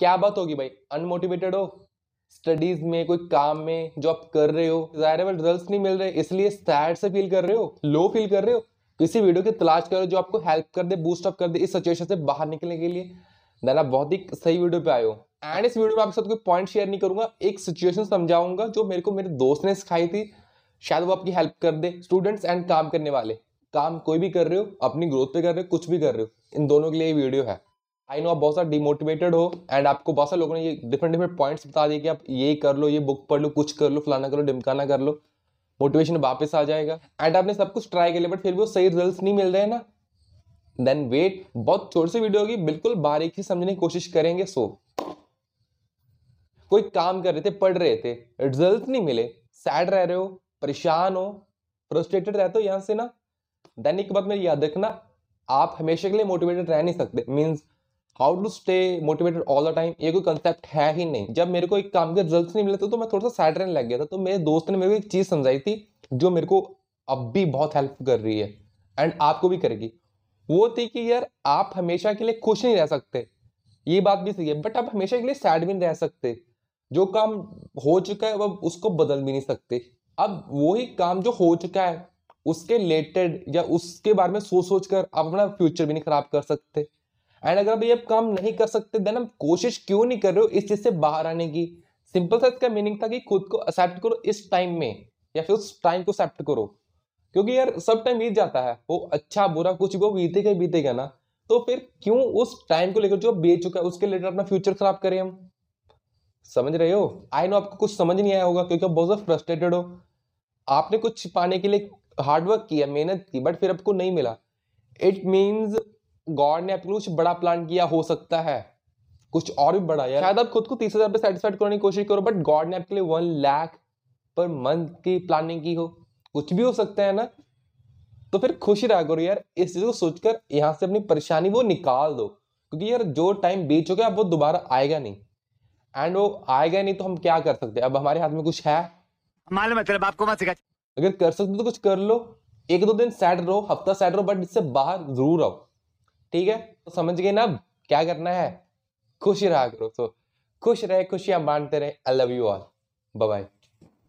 क्या बात होगी भाई? अनमोटिवेटेड हो स्टडीज़ में, कोई काम में जो आप कर रहे हो डिजायरेबल रिज़ल्ट नहीं मिल रहे, इसलिए सैड से फील कर रहे हो लो फील कर रहे हो, किसी वीडियो की तलाश करो जो आपको हेल्प कर दे बूस्ट अप कर दे इस सिचुएशन से बाहर निकलने के लिए। आप बहुत ही सही वीडियो पे आए हो। एंड इस वीडियो में आपके साथ कोई पॉइंट शेयर नहीं करूँगा, एक सिचुएशन समझाऊँगा जो मेरे को मेरे दोस्त ने सिखाई थी। शायद वो आपकी हेल्प कर दे स्टूडेंट्स एंड काम करने वाले। काम कोई भी कर रहे हो, अपनी ग्रोथ पे कर रहे हो, कुछ भी कर रहे हो, इन दोनों के लिए ये वीडियो है। आई नो आप बहुत सारा डिमोटिवेटेड हो एंड आपको बहुत सारे लोगों ने ये डिफरेंट डिफरेंट पॉइंट्स बता दिए कि आप ये कर लो, ये बुक पढ़ लो, कुछ कर लो, फलाना करो डिमकाना कर लो मोटिवेशन वापस आ जाएगा। एंड आपने सब कुछ ट्राई कर लिया बट फिर भी वो सही रिज़ल्ट नहीं मिल रहे हैं ना। देन वेट बहुत छोटी सी वीडियो होगी, बिल्कुल बारीकी समझने की कोशिश करेंगे सो कोई काम कर रहे थे, पढ़ रहे थे रिज़ल्ट नहीं मिले सैड रह रहे हो, परेशान हो फ्रस्ट्रेटेड रहते हो यहाँ से ना। देन एक बात मेरी याद रखना, आप हमेशा के लिए मोटिवेटेड रह नहीं सकते means how to stay motivated all the time ये कोई कंसेप्ट है ही नहीं। जब मेरे को एक काम के रिज़ल्ट नहीं मिले थे तो मैं थोड़ा सा सैड रहने लग गया था। तो मेरे दोस्त ने मेरे को एक चीज़ समझाई थी, जो मेरे को अब भी बहुत हेल्प कर रही है एंड आपको भी करेगी। वो थी कि यार, आप हमेशा के लिए खुश नहीं रह सकते। ये बात भी सही है बट आप हमेशा के लिए सैड भी नहीं रह सकते। जो काम हो चुका है वह उसको बदल भी नहीं सकते। अब वही काम जो हो चुका है, उसके रिलेटेड या उसके बारे में सोच सोच कर आप अपना फ्यूचर भी नहीं खराब कर सकते। एंड अगर आप ये काम नहीं कर सकते देन हम कोशिश क्यों नहीं कर रहे हो इस चीज़ से बाहर आने की? सिंपल सा इसका मीनिंग था कि खुद को एक्सेप्ट करो इस टाइम में, या फिर उस टाइम को एक्सेप्ट करो। क्योंकि यार, सब टाइम बीत जाता है, वो अच्छा बुरा कुछ भी बीतेगा बीतेगा ना। तो फिर क्यों उस टाइम को लेकर जो बीत चुका है, उसके रिलेटेड अपना फ्यूचर खराब करें हम? समझ रहे हो? आई नो आपको कुछ समझ नहीं आया होगा, क्योंकि आप बहुत ज़्यादा फ्रस्ट्रेटेड हो। आपने कुछ पाने के लिए हार्डवर्क किया, मेहनत की बट फिर आपको नहीं मिला। इट मीन्स गॉड ने आपके कुछ बड़ा प्लान किया हो सकता है। कुछ और भी बड़ा यार। शायद आप खुद को तीस हज़ार पे सेटिस्फाइड करने की कोशिश करो बट गॉड ने आपके लिए वन लाख पर मंथ की प्लानिंग की हो। कुछ भी हो सकता है ना। तो फिर खुश रहा करो यार। इस चीज़ को सोचकर यहाँ से अपनी परेशानी वो निकाल दो। क्योंकि यार जो टाइम बीत चुका है अब वो दोबारा आएगा नहीं। एंड वो आएगा नहीं तो हम क्या कर सकते अब हमारे हाथ में कुछ है। मालूम है तेरे बाप को मत सिखा। अगर कर सकते तो कुछ कर लो। एक दो दिन सैड रहो हफ़्ता सैड रहो बट इससे बाहर ज़रूर आओ। ठीक है? तो समझ गए ना क्या करना है? खुश रहा करो तो खुश रहे, खुशियाँ बांटते रहे। I love you all bye